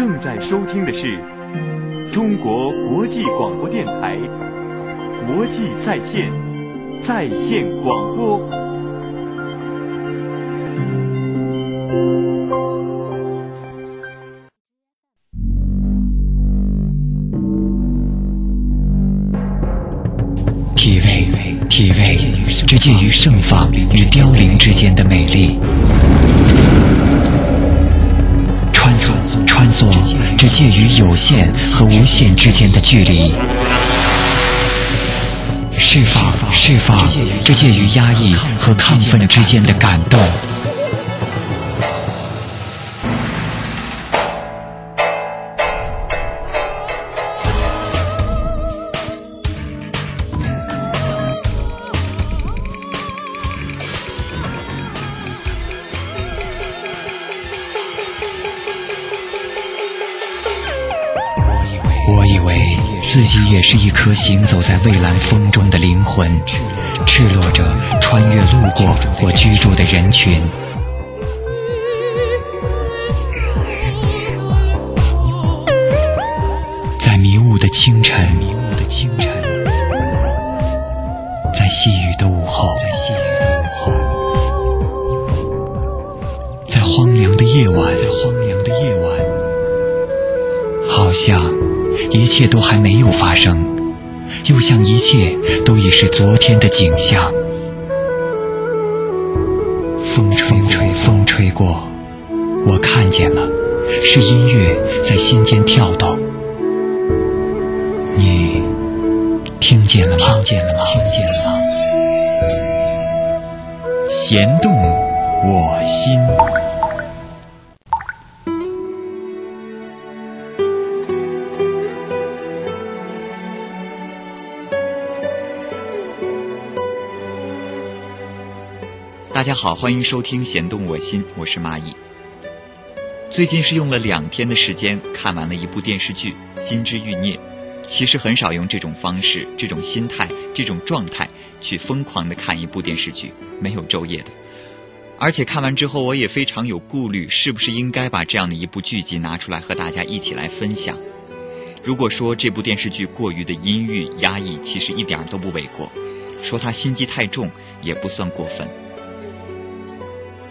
正在收听的是中国国际广播电台国际在线在线广播。有限和无限之间的距离。释放，释放，这介于压抑和亢奋之间的感动。也是一颗行走在蔚蓝风中的灵魂，赤裸着穿越路过或居住的人群。在迷雾的清晨，迷雾的清晨，在细雨的午后，在细雨的午后，在荒凉的夜晚，在荒凉的夜晚，好像一切都还没有发生，又像一切都已是昨天的景象。风吹吹，风吹过，我看见了，是音乐在心间跳动。你听见了吗？听见了吗？听见了吗？弦动我心。大家好，欢迎收听《弦动我心》，我是蚂蚁。最近是用了两天的时间看完了一部电视剧《金枝欲孽》。其实很少用这种方式、这种心态、这种状态去疯狂的看一部电视剧，没有昼夜的。而且看完之后，我也非常有顾虑，是不是应该把这样的一部剧集拿出来和大家一起来分享？如果说这部电视剧过于的阴郁压抑，其实一点都不为过；说它心机太重，也不算过分。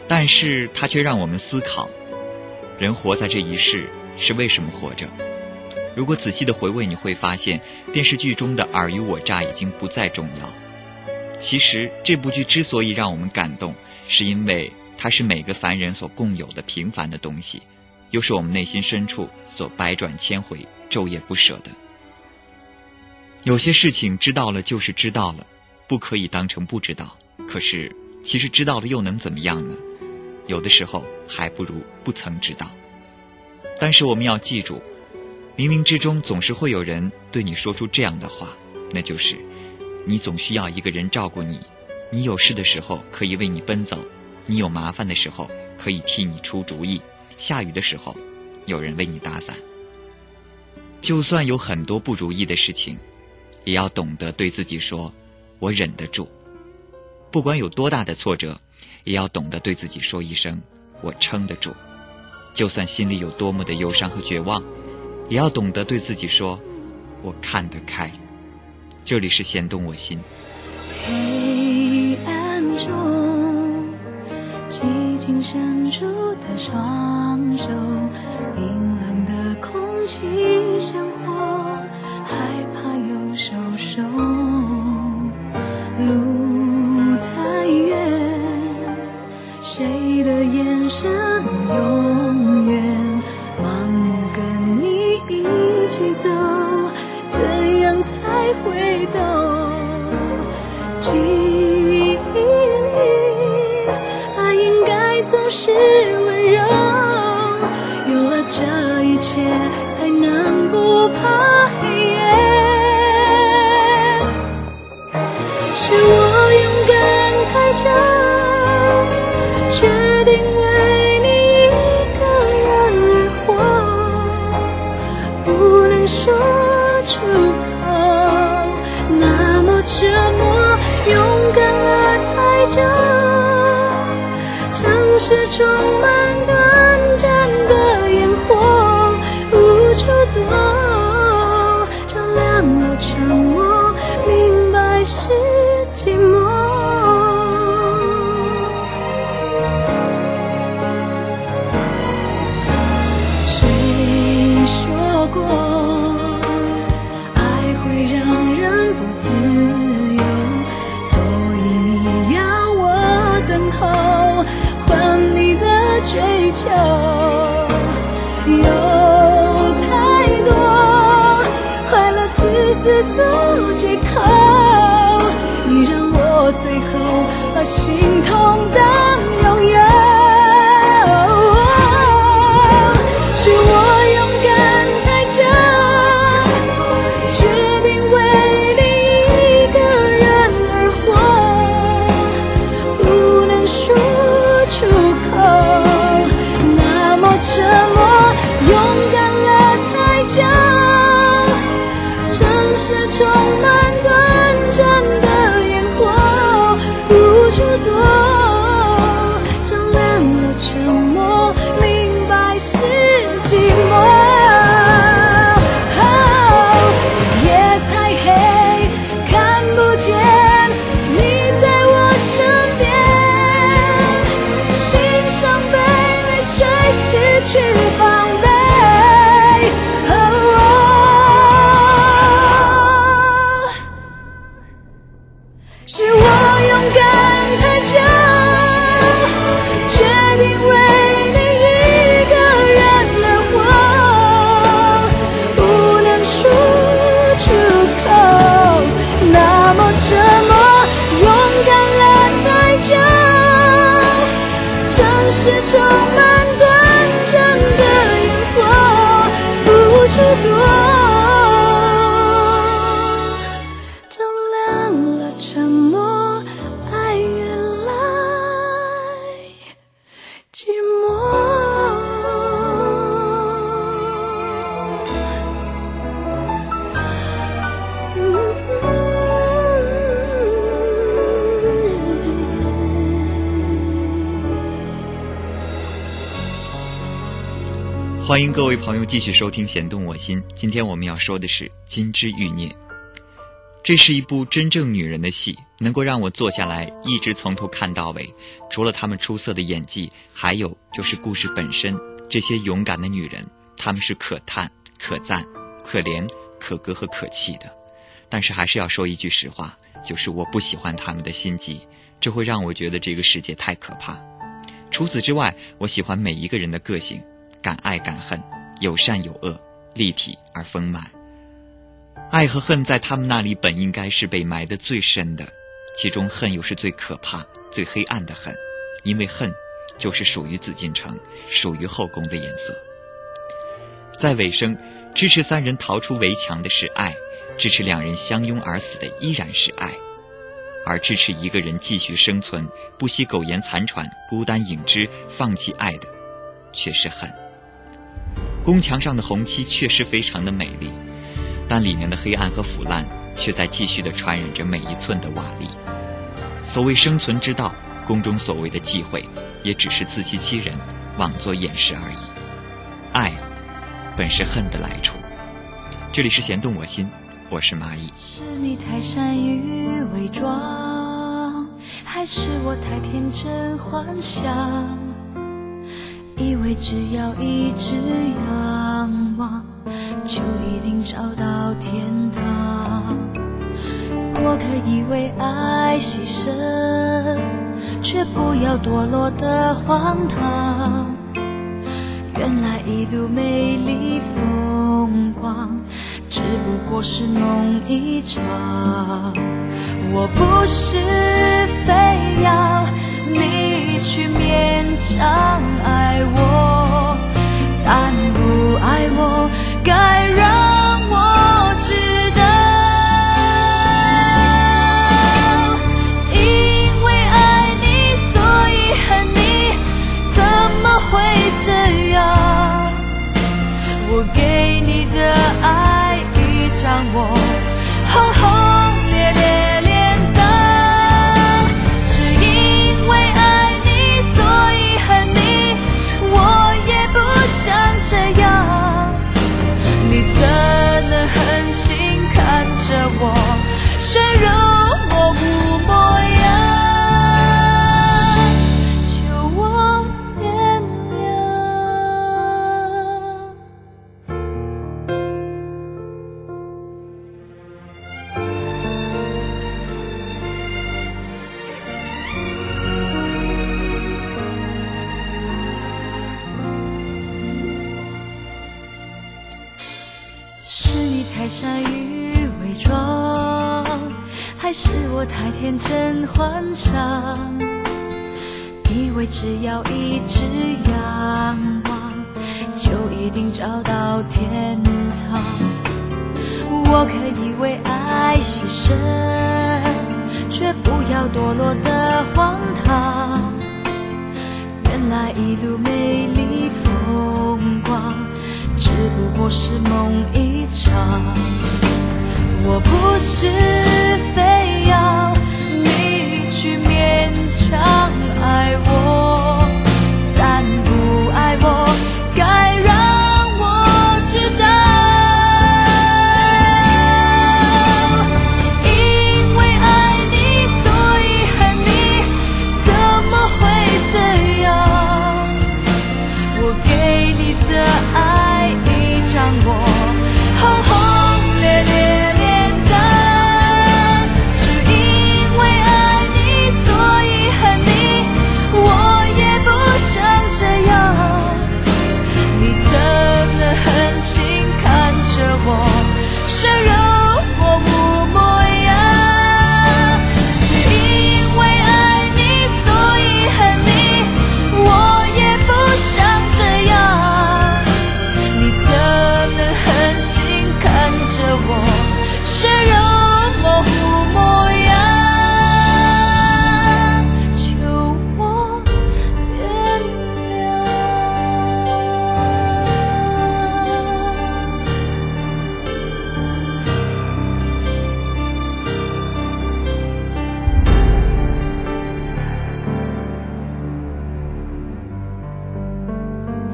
但是它却让我们思考：人活在这一世是为什么活着？如果仔细的回味，你会发现电视剧中的尔虞我诈已经不再重要。其实这部剧之所以让我们感动，是因为它是每个凡人所共有的平凡的东西，又是我们内心深处所百转千回、昼夜不舍的。有些事情知道了就是知道了，不可以当成不知道。可是其实知道了又能怎么样呢？有的时候还不如不曾知道。但是我们要记住。冥冥之中总是会有人对你说出这样的话，那就是：你总需要一个人照顾你，你有事的时候可以为你奔走，你有麻烦的时候可以替你出主意，下雨的时候有人为你打伞。就算有很多不如意的事情，也要懂得对自己说：“我忍得住。”不管有多大的挫折，也要懂得对自己说一声：“我撑得住。”就算心里有多么的忧伤和绝望。也要懂得对自己说：“我看得开。”这里是弦动我心。黑暗中，寂静伸出的双手，冰冷的空气像火，害怕又受伤。眼神永远盲目，跟你？一起走，怎样才会懂？记忆里，爱应该总是温柔。有了这一切，才能不怕欢迎各位朋友继续收听《弦动我心》。今天我们要说的是《金枝欲孽》，这是一部真正女人的戏，能够让我坐下来一直从头看到尾。除了她们出色的演技，还有就是故事本身。这些勇敢的女人，她们是可叹、可赞、可怜、可歌和可泣的。但是还是要说一句实话，就是我不喜欢她们的心机，这会让我觉得这个世界太可怕。除此之外，我喜欢每一个人的个性。敢爱敢恨，有善有恶，立体而丰满。爱和恨在他们那里本应该是被埋得最深的，其中恨又是最可怕、最黑暗的恨，因为恨就是属于紫禁城、属于后宫的颜色。在尾声，支持三人逃出围墙的是爱，支持两人相拥而死的依然是爱，而支持一个人继续生存、不惜苟延残喘、孤单影只、放弃爱的，却是恨。宫墙上的红漆确实非常的美丽，但里面的黑暗和腐烂却在继续的传染着每一寸的瓦砾。所谓生存之道，宫中所谓的忌讳，也只是自欺欺人、妄作掩饰而已。爱，本是恨的来处。这里是弦动我心，我是蚂蚁。是你太善于伪装，还是我太天真幻想？以为只要一直仰望，就一定找到天堂。我可以为爱牺牲，却不要堕落的荒唐。原来一路美丽风光，只不过是梦一场。我不是非要你去勉强爱我，但不爱我，该让我太天真幻想，以为只要一直仰望，就一定找到天堂。我可以为爱牺牲，却不要堕落的荒唐。原来一路美丽风光，只不过是梦一场。我不是非要你去勉强爱我，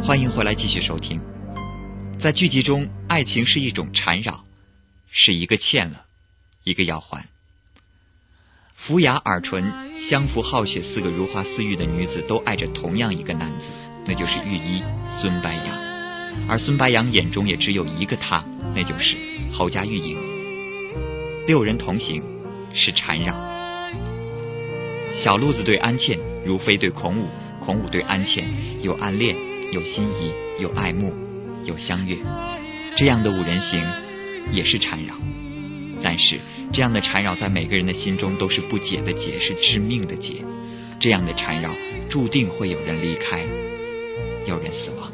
欢迎回来继续收听。在剧集中，爱情是一种缠绕，是一个欠了，一个要还。福雅、尔淳、相福、好雪四个如花似玉的女子都爱着同样一个男子，那就是御医孙白杨。而孙白杨眼中也只有一个他，那就是侯家玉莹。六人同行，是缠绕。小路子对安茜，如妃对孔武，孔武对安茜，有暗恋，有心仪，有爱慕，有相悦。这样的五人行，也是缠绕。但是，这样的缠绕在每个人的心中都是不解的结，是致命的结。这样的缠绕，注定会有人离开，有人死亡。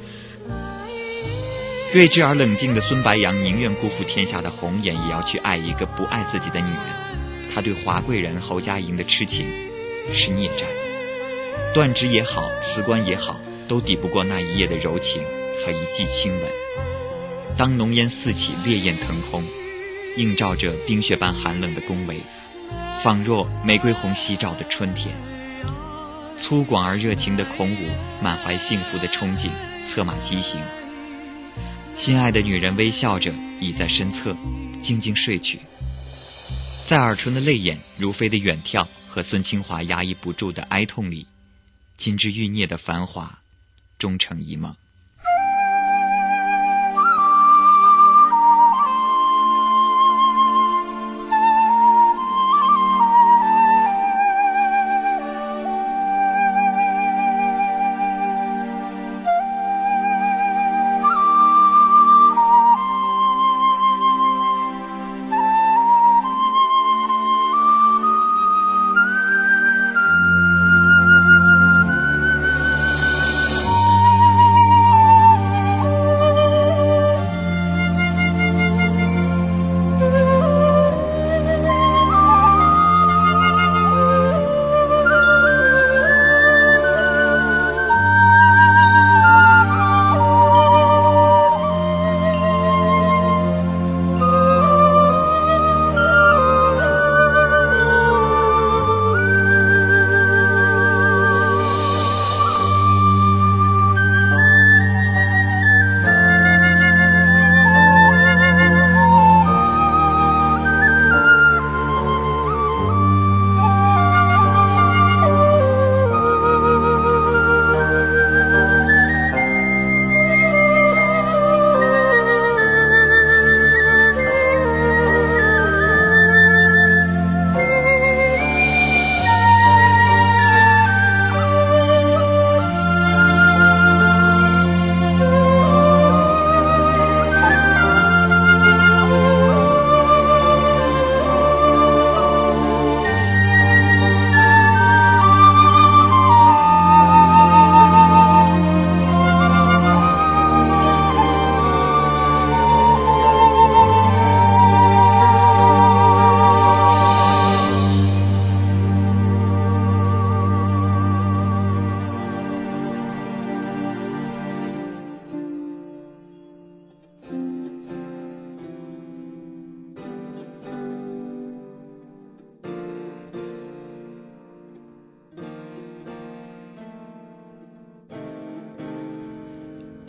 睿智而冷静的孙白杨宁愿辜负天下的红颜，也要去爱一个不爱自己的女人。他对华贵人侯佳莹的痴情是孽债，断指也好，辞官也好，都抵不过那一夜的柔情和一记亲吻。当浓烟四起，烈焰腾空，映照着冰雪般寒冷的宫闱，仿若玫瑰红夕照的春天。粗犷而热情的孔武满怀幸福的憧憬，策马疾行。心爱的女人微笑着倚在身侧，静静睡去。在尔淳的泪眼、如飞的远眺和孙清华压抑不住的哀痛里，金枝玉孽的繁华终成一梦。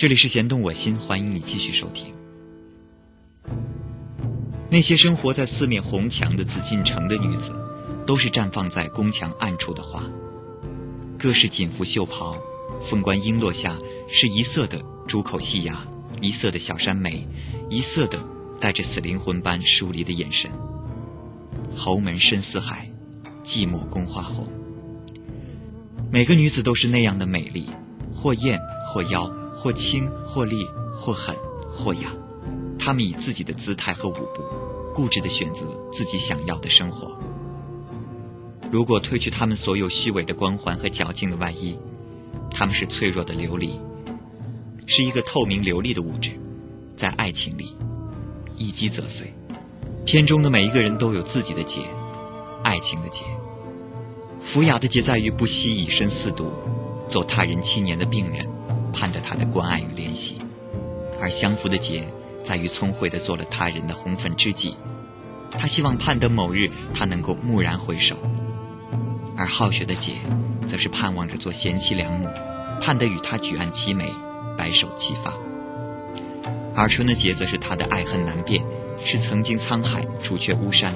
这里是弦动我心，欢迎你继续收听。那些生活在四面红墙的紫禁城的女子，都是绽放在宫墙暗处的花。各式锦服绣袍，凤冠璎珞下是一色的珠口细牙，一色的小山眉，一色的带着死灵魂般疏离的眼神。侯门深似海，寂寞宫花红。每个女子都是那样的美丽，或艳或妖，或轻或厉，或狠或雅。他们以自己的姿态和舞步。固执的选择自己想要的生活。如果褪去他们所有虚伪的光环和矫情的外衣，他们是脆弱的琉璃，是一个透明流利的物质，在爱情里一击则碎。片中的每一个人都有自己的劫，爱情的劫。福雅的劫在于不惜以身试毒，做他人七年的病人，盼着他的关爱与怜惜；而相福的劫。在于聪慧的做了他人的红粉知己，他希望盼得某日他能够蓦然回首；而好学的姐，则是盼望着做贤妻良母，盼得与他举案齐眉，白首齐发；而春的姐则是他的爱恨难辨，是曾经沧海除却巫山，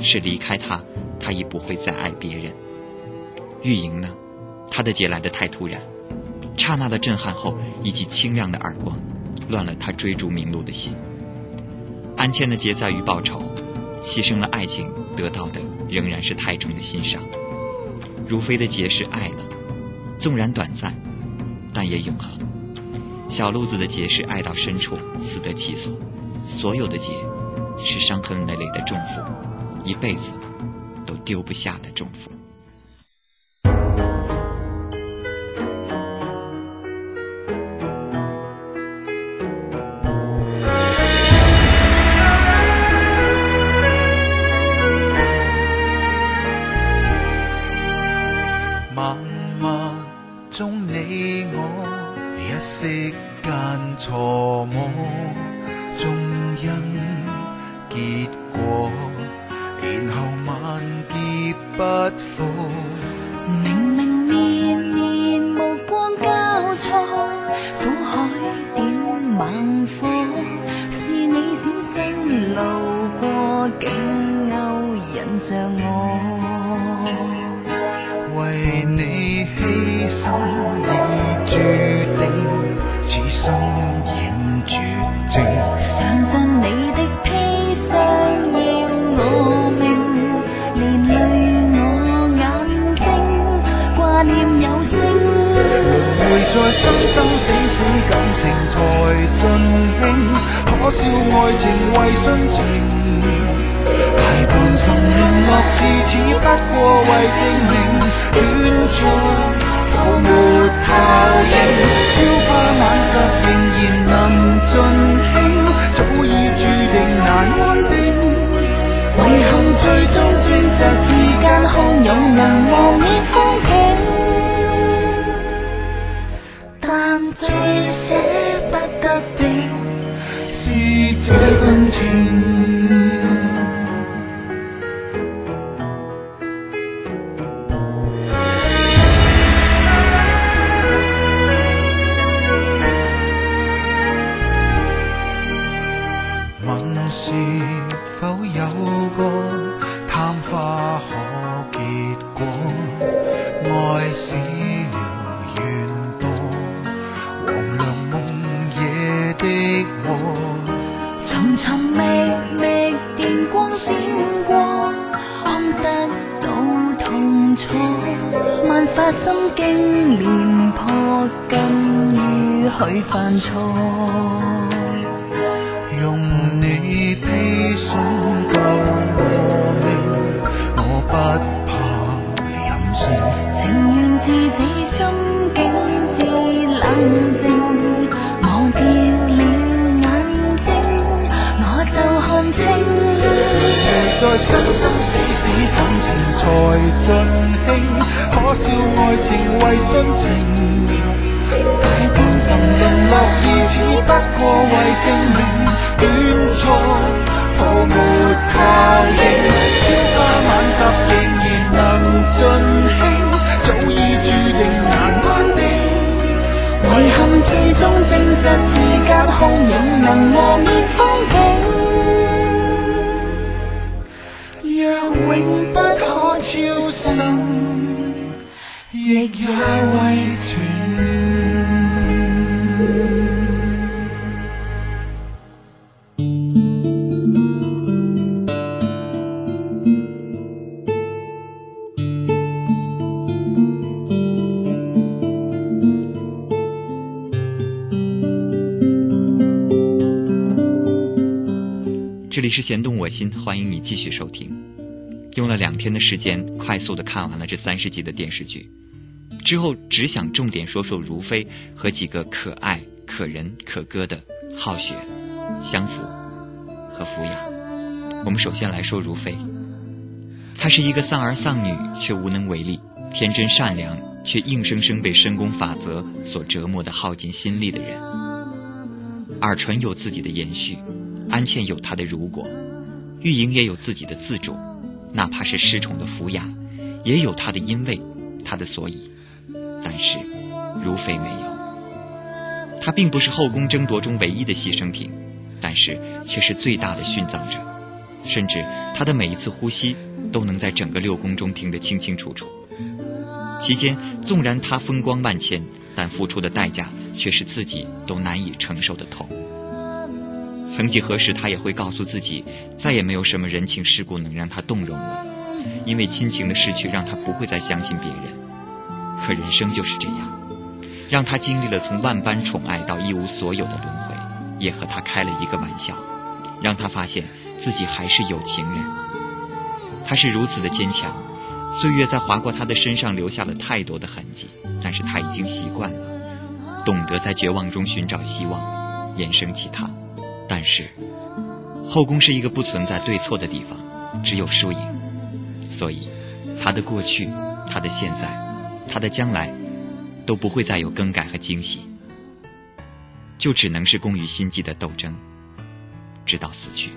是离开他，他已不会再爱别人。玉莹呢？他的劫来的太突然，刹那的震撼后，以及清亮的耳光。乱了他追逐名路的心。安茜的劫在于报仇，牺牲了爱情，得到的仍然是太重的欣赏。如妃的劫是爱了，纵然短暂，但也永恒。小路子的劫是爱到深处，死得其所。所有的劫，是伤痕累累的重负，一辈子都丢不下的重负。着我为你牺牲已注定，此生演绝症。上阵你的砒霜要我命，连累我眼睛，挂念有心。轮回在生生死死感情才尽兴，可笑爱情为殉情。大半生联络至此，不过为证明恋错泡沫泡影。朝花晚拾仍然能尽兴，早已注定难安定。遗憾最终证实时间汹涌能磨灭风景。但最舍不得的是这份情。寻觅觅电光闪过看得到痛楚万法心经莲破甘于去犯错用你披送旧年我不怕任性。情愿至死心竟至冷静。在生生死死感情才尽兴，可笑爱情为殉情。大半生沦落至此，不过为证明短错泡沫泡影。朝花晚拾仍然能尽兴，早已注定难安定。遗憾最终证。实是隔空影，能磨灭风景。生，亦也为情。这里是弦动我心，欢迎你继续收听。用了两天的时间，快速的看完了这三十集的电视剧，之后只想重点说说如妃和几个可爱、可人、可歌的浩雪、相府和福雅。我们首先来说如妃，她是一个丧儿丧女却无能为力、天真善良却硬生生被深宫法则所折磨的耗尽心力的人。尔淳有自己的延续。安茜有她的如果，玉莹也有自己的自主，哪怕是失宠的福雅，也有她的因为，她的所以。但是，如妃没有。她并不是后宫争夺中唯一的牺牲品，但是却是最大的殉葬者。甚至她的每一次呼吸，都能在整个六宫中听得清清楚楚。期间，纵然她风光万千，但付出的代价却是自己都难以承受的痛。曾几何时，他也会告诉自己，再也没有什么人情世故能让他动容了，因为亲情的失去让他不会再相信别人。可人生就是这样，让他经历了从万般宠爱到一无所有的轮回，也和他开了一个玩笑，让他发现自己还是有情人。他是如此的坚强，岁月在划过他的身上留下了太多的痕迹，但是他已经习惯了，懂得在绝望中寻找希望，衍生其他。但是，后宫是一个不存在对错的地方，只有输赢。所以，他的过去、他的现在、他的将来，都不会再有更改和惊喜，就只能是攻于心计的斗争，直到死去。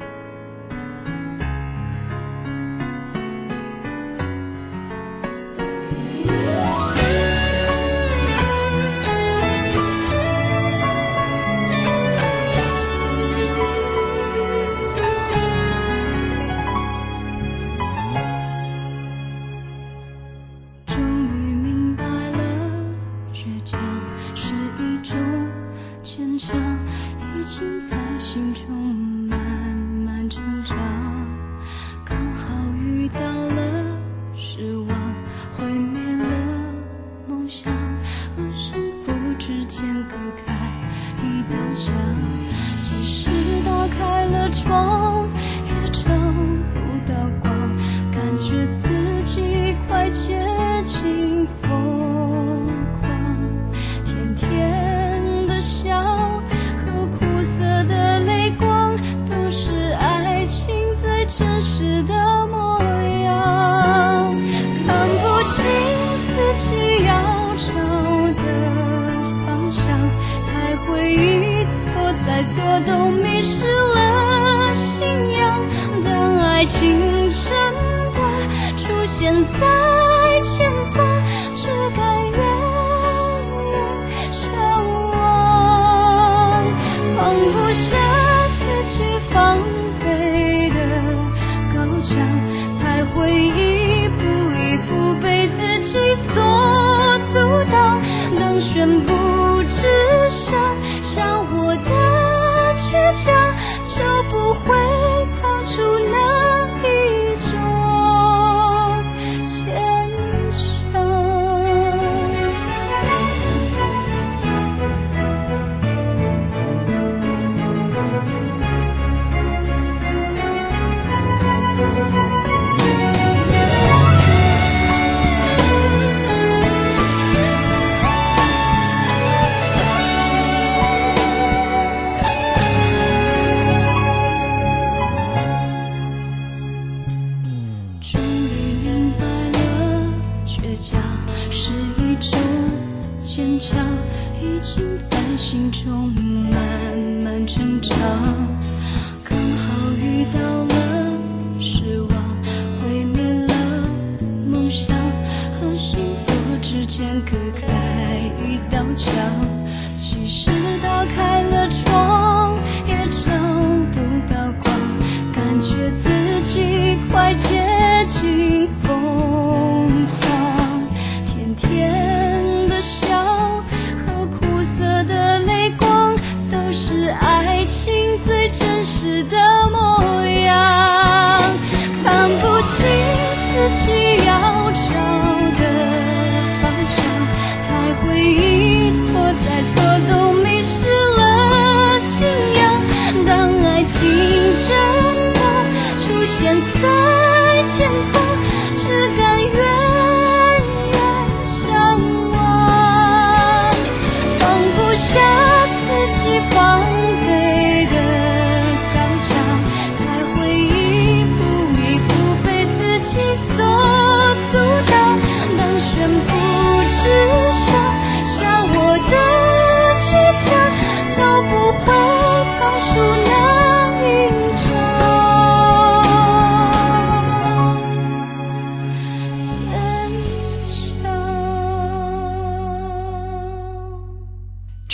现在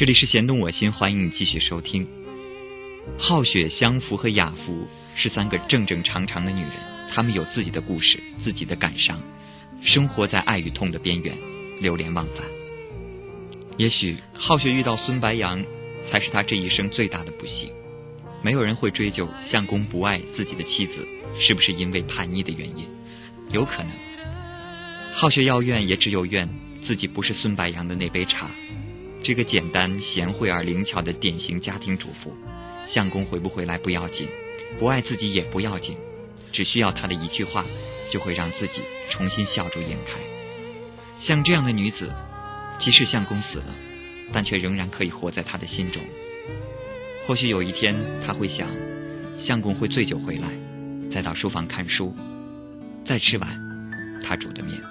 这里是弦动我心，欢迎你继续收听。浩雪、香福和雅福是三个正正常常的女人，她们有自己的故事，自己的感伤，生活在爱与痛的边缘，流连忘返。也许浩雪遇到孙白杨，才是他这一生最大的不幸。没有人会追究相公不爱自己的妻子是不是因为叛逆的原因，有可能。浩雪要怨，也只有怨自己不是孙白杨的那杯茶。这个简单、贤惠而灵巧的典型家庭主妇，相公回不回来不要紧，不爱自己也不要紧，只需要他的一句话，就会让自己重新笑逐颜开。像这样的女子，即使相公死了，但却仍然可以活在他的心中。或许有一天，他会想，相公会醉酒回来，再到书房看书，再吃碗他煮的面。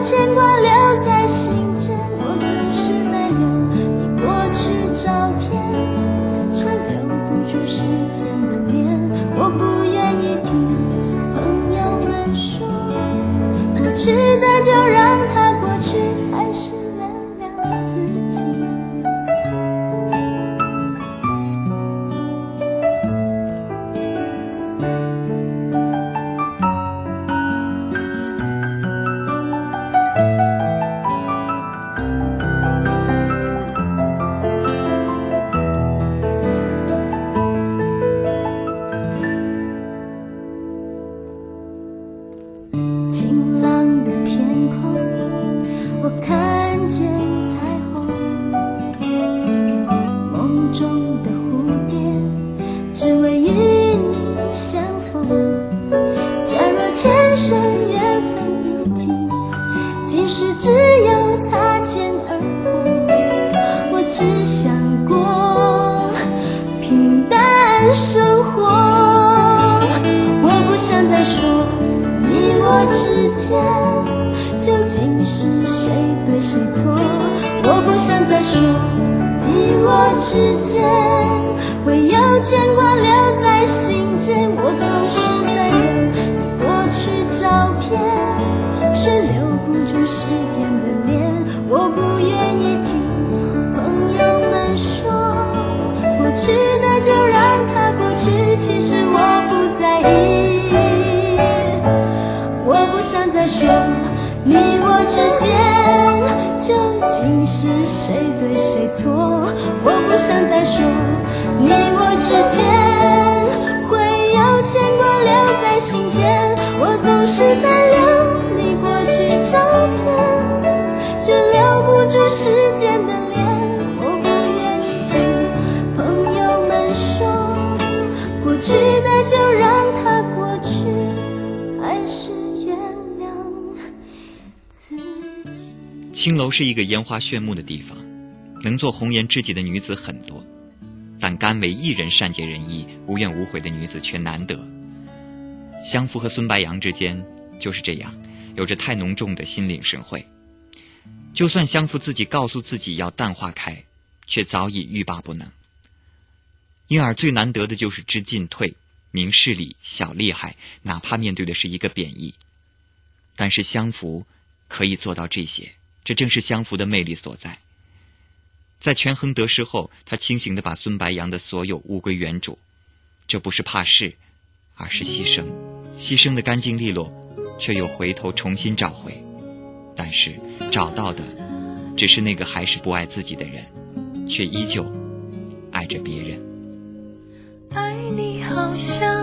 牵挂留在心间。我总是在留你过去照片，却留不住时间的脸。我不愿意听朋友们说。过去的就让再说你我之间究竟是谁对谁错？我不想再说，你我之间会有牵挂留在心间。我总是在留你过去照片，却留不住时间的青楼是一个烟花炫目的地方，能做红颜知己的女子很多，但甘为一人善解人意、无怨无悔的女子却难得。香福和孙白杨之间就是这样，有着太浓重的心领神会。就算香福自己告诉自己要淡化开，却早已欲罢不能。因而最难得的就是知进退、明事理、小厉害，哪怕面对的是一个贬义。但是香福可以做到这些，这正是香福的魅力所在。在权衡得失后，他清醒的把孙白杨的所有物归原主，这不是怕事，而是牺牲，牺牲的干净利落，却又回头重新找回。但是找到的，只是那个还是不爱自己的人，却依旧爱着别人。爱你好像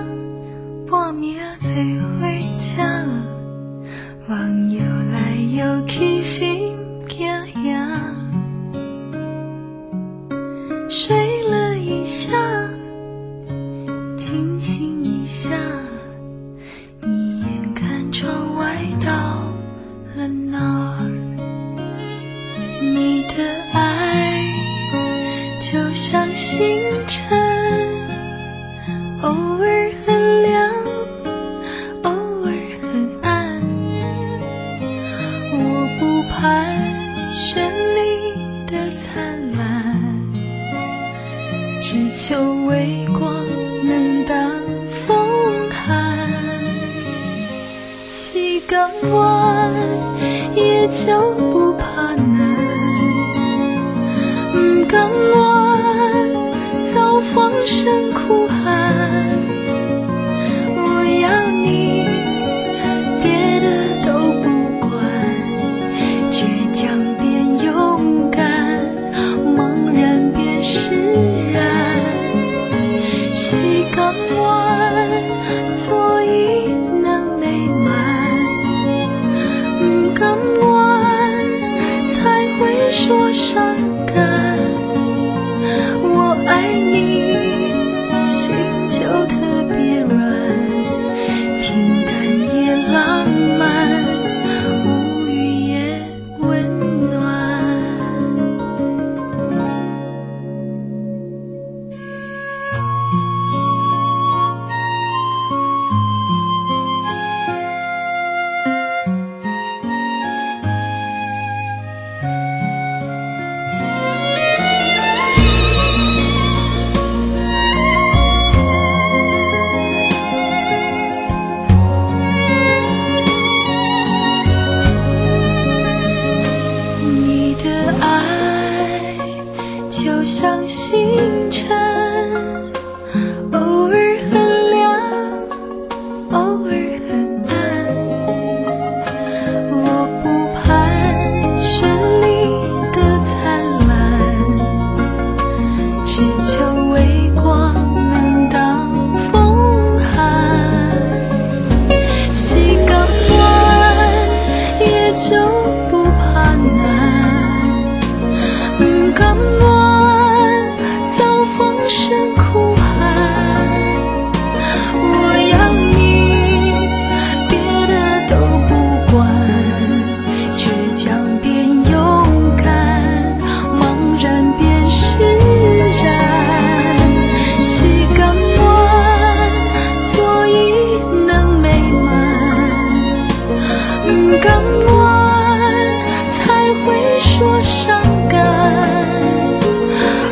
会说伤感。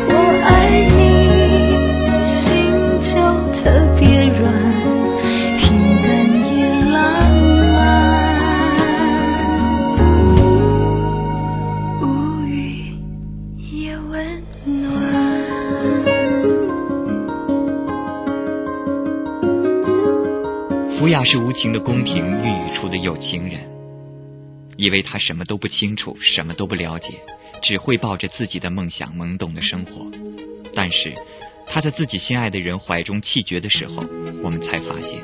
我爱你，心就特别软，平淡也浪漫，无语也温暖。福雅是无情的宫廷孕育出的有情人，以为他什么都不清楚，什么都不了解，只会抱着自己的梦想懵懂的生活。但是，他在自己心爱的人怀中气绝的时候，我们才发现，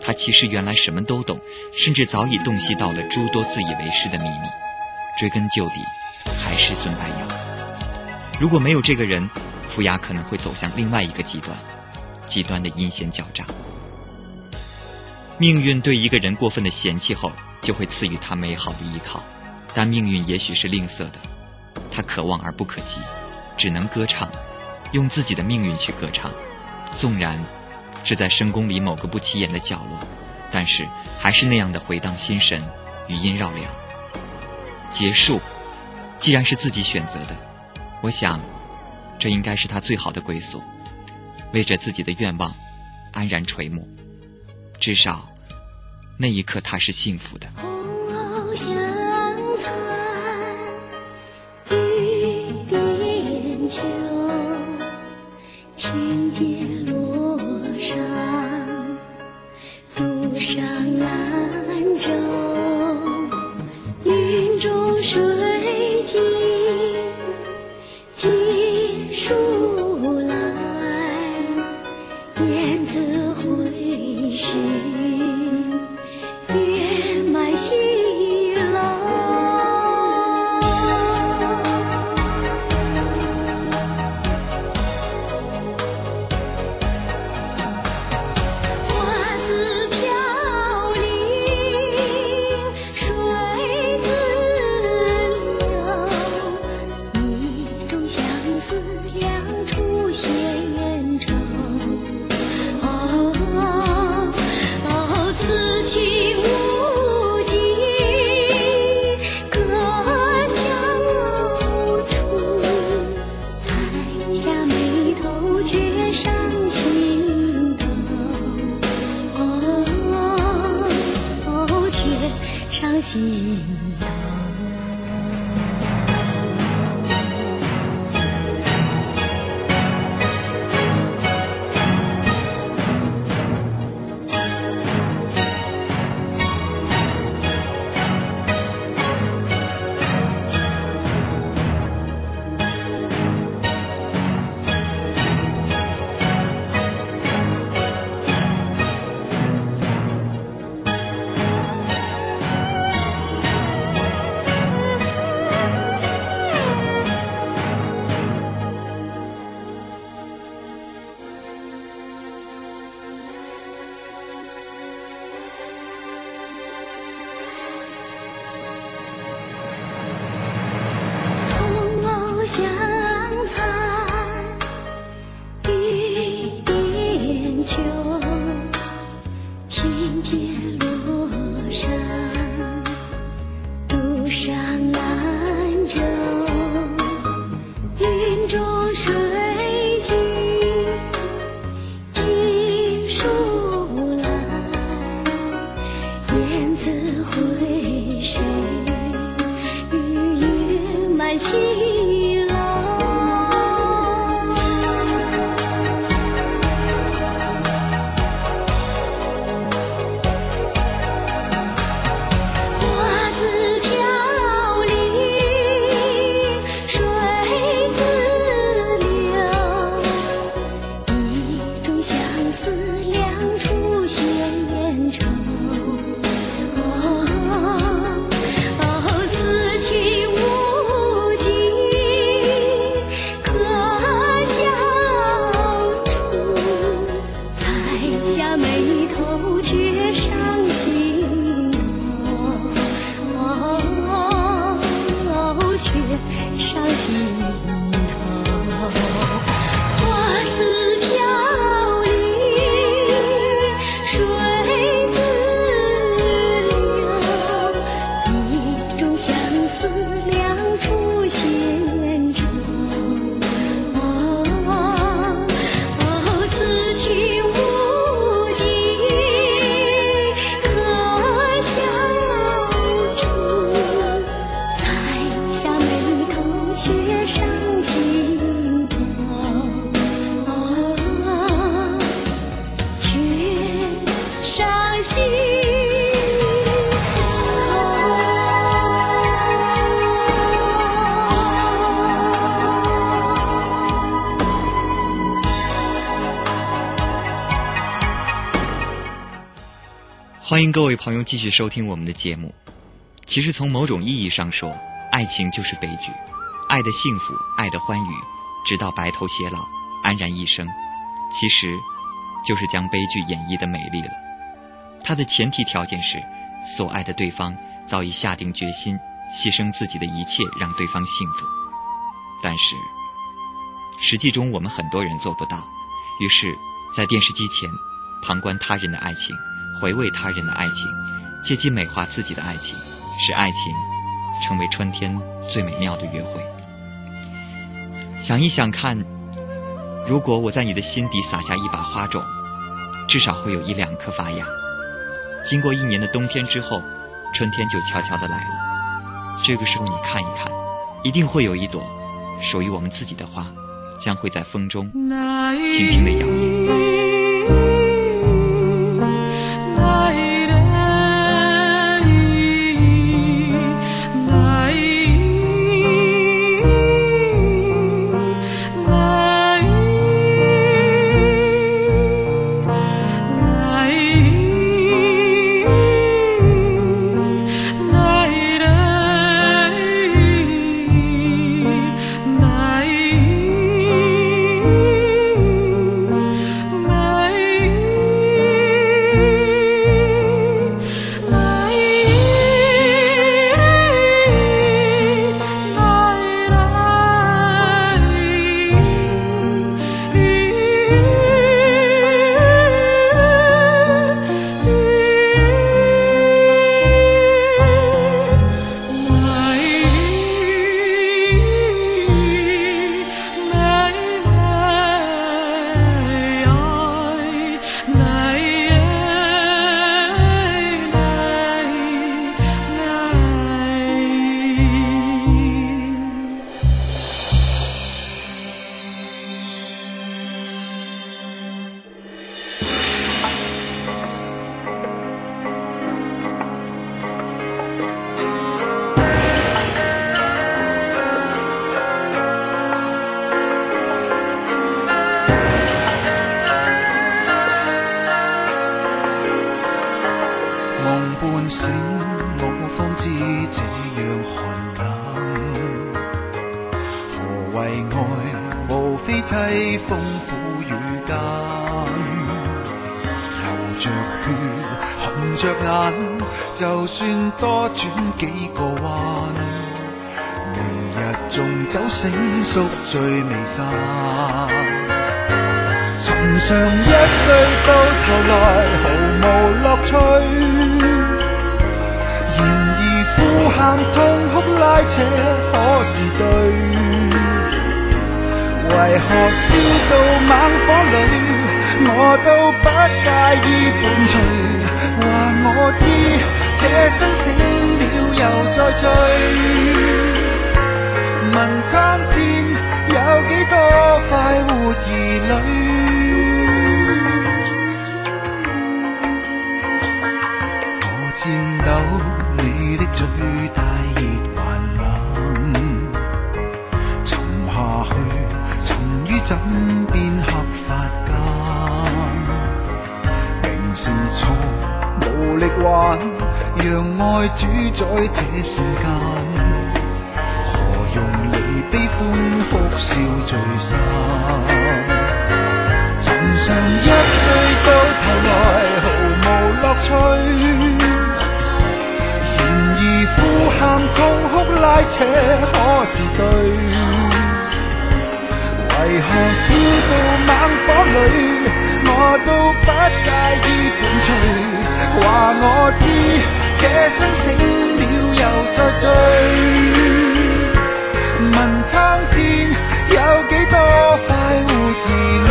他其实原来什么都懂，甚至早已洞悉到了诸多自以为是的秘密。追根究底，还是孙白杨。如果没有这个人，傅雅可能会走向另外一个极端，极端的阴险狡诈。命运对一个人过分的嫌弃后，就会赐予他美好的依靠，但命运也许是吝啬的，他可望而不可及，只能歌唱，用自己的命运去歌唱，纵然是在深宫里某个不起眼的角落，但是还是那样的回荡心神，余音绕梁。结束，既然是自己选择的，我想，这应该是他最好的归宿，为着自己的愿望，安然垂暮，至少。那一刻，他是幸福的。欢迎各位朋友继续收听我们的节目。其实从某种意义上说，爱情就是悲剧，爱的幸福，爱的欢愉，直到白头偕老，安然一生，其实就是将悲剧演绎的美丽了。它的前提条件是，所爱的对方早已下定决心，牺牲自己的一切让对方幸福。但是，实际中我们很多人做不到，于是，在电视机前，旁观他人的爱情，回味他人的爱情，借机美化自己的爱情。使爱情成为春天最美妙的约会。想一想看，如果我在你的心底撒下一把花种，至少会有一两颗发芽。经过一年的冬天之后，春天就悄悄的来了。这个时候你看一看，一定会有一朵属于我们自己的花，将会在风中轻轻的摇曳。醒宿醉未散。寻常一句到头来毫无乐趣，然而呼喊痛哭拉扯可是对，为何烧到猛火里，我都不介意伴随，话我知。这生醒了又再醉，问苍天有几多快活儿女？我颤抖，你的嘴大热还冷，沉下去，沉于枕边黑发间，明是错，无力挽。让爱主宰这瞬间，笑聚散？寻常一句到头来毫无乐趣，然而呼喊痛哭拉扯可是对？为何烧到猛火里，我都不介意伴随？话我知。这生醒了又再醉，问苍天有几多快活而美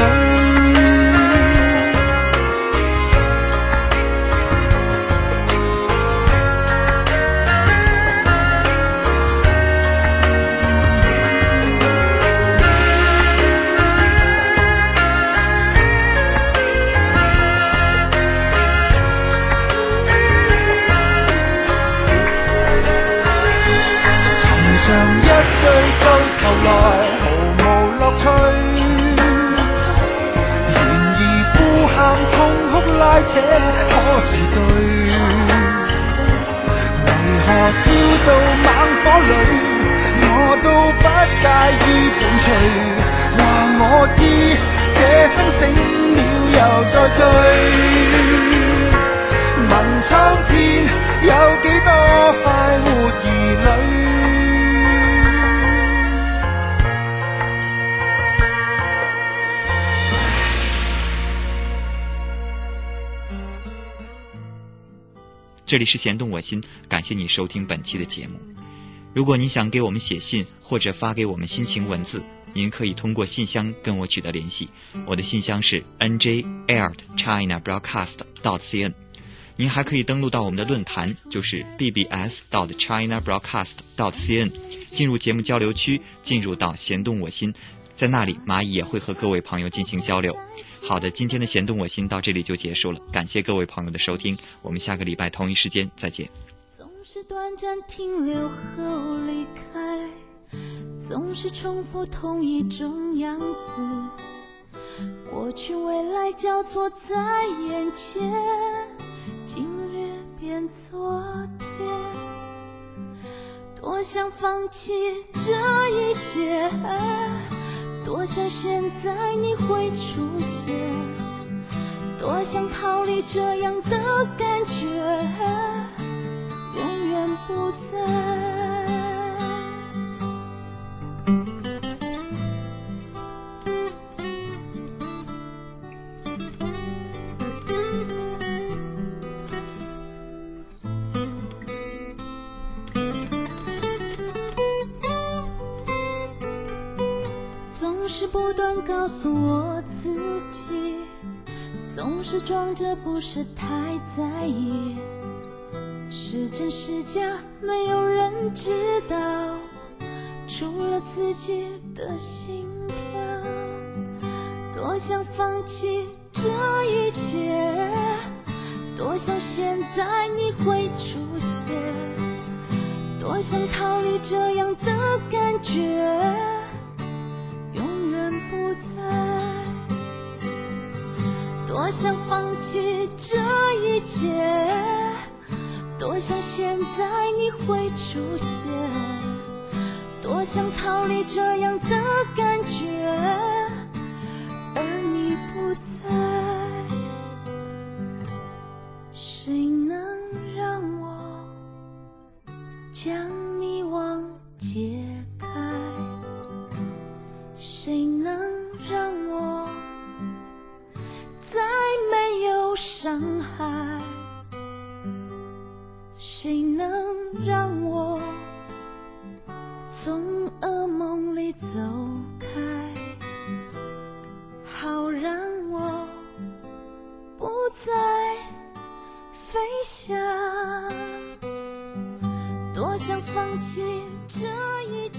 从上一句到头来且可是对为何烧到猛火里我都不介意伴随？话我知这生醒了又再醉文昌这里是弦动我心，感谢你收听本期的节目。如果你想给我们写信或者发给我们心情文字，您可以通过信箱跟我取得联系。我的信箱是 n j a i r d c h i n a b r o a d c a s t dot c n。您还可以登录到我们的论坛，就是 b b s dot china broadcast dot cn，进入节目交流区，进入到弦动我心，在那里蚂蚁也会和各位朋友进行交流。好的，今天的弦动我心到这里就结束了，感谢各位朋友的收听，我们下个礼拜同一时间再见。总是短暂停留后离开，总是重复同一种样子，过去未来交错在眼前，今日变昨天，多想放弃这一切。多想现在你会出现，多想逃离这样的感觉，永远不再。是不断告诉我自己，总是装着不是太在意，是真是假，没有人知道，除了自己的心跳。多想放弃这一切，多想现在你会出现，多想逃离这样的感觉。在，多想放弃这一切，多想现在你会出现，多想逃离这样的感觉，而你不在，你走开？好让我不再飞翔，多想放弃这一。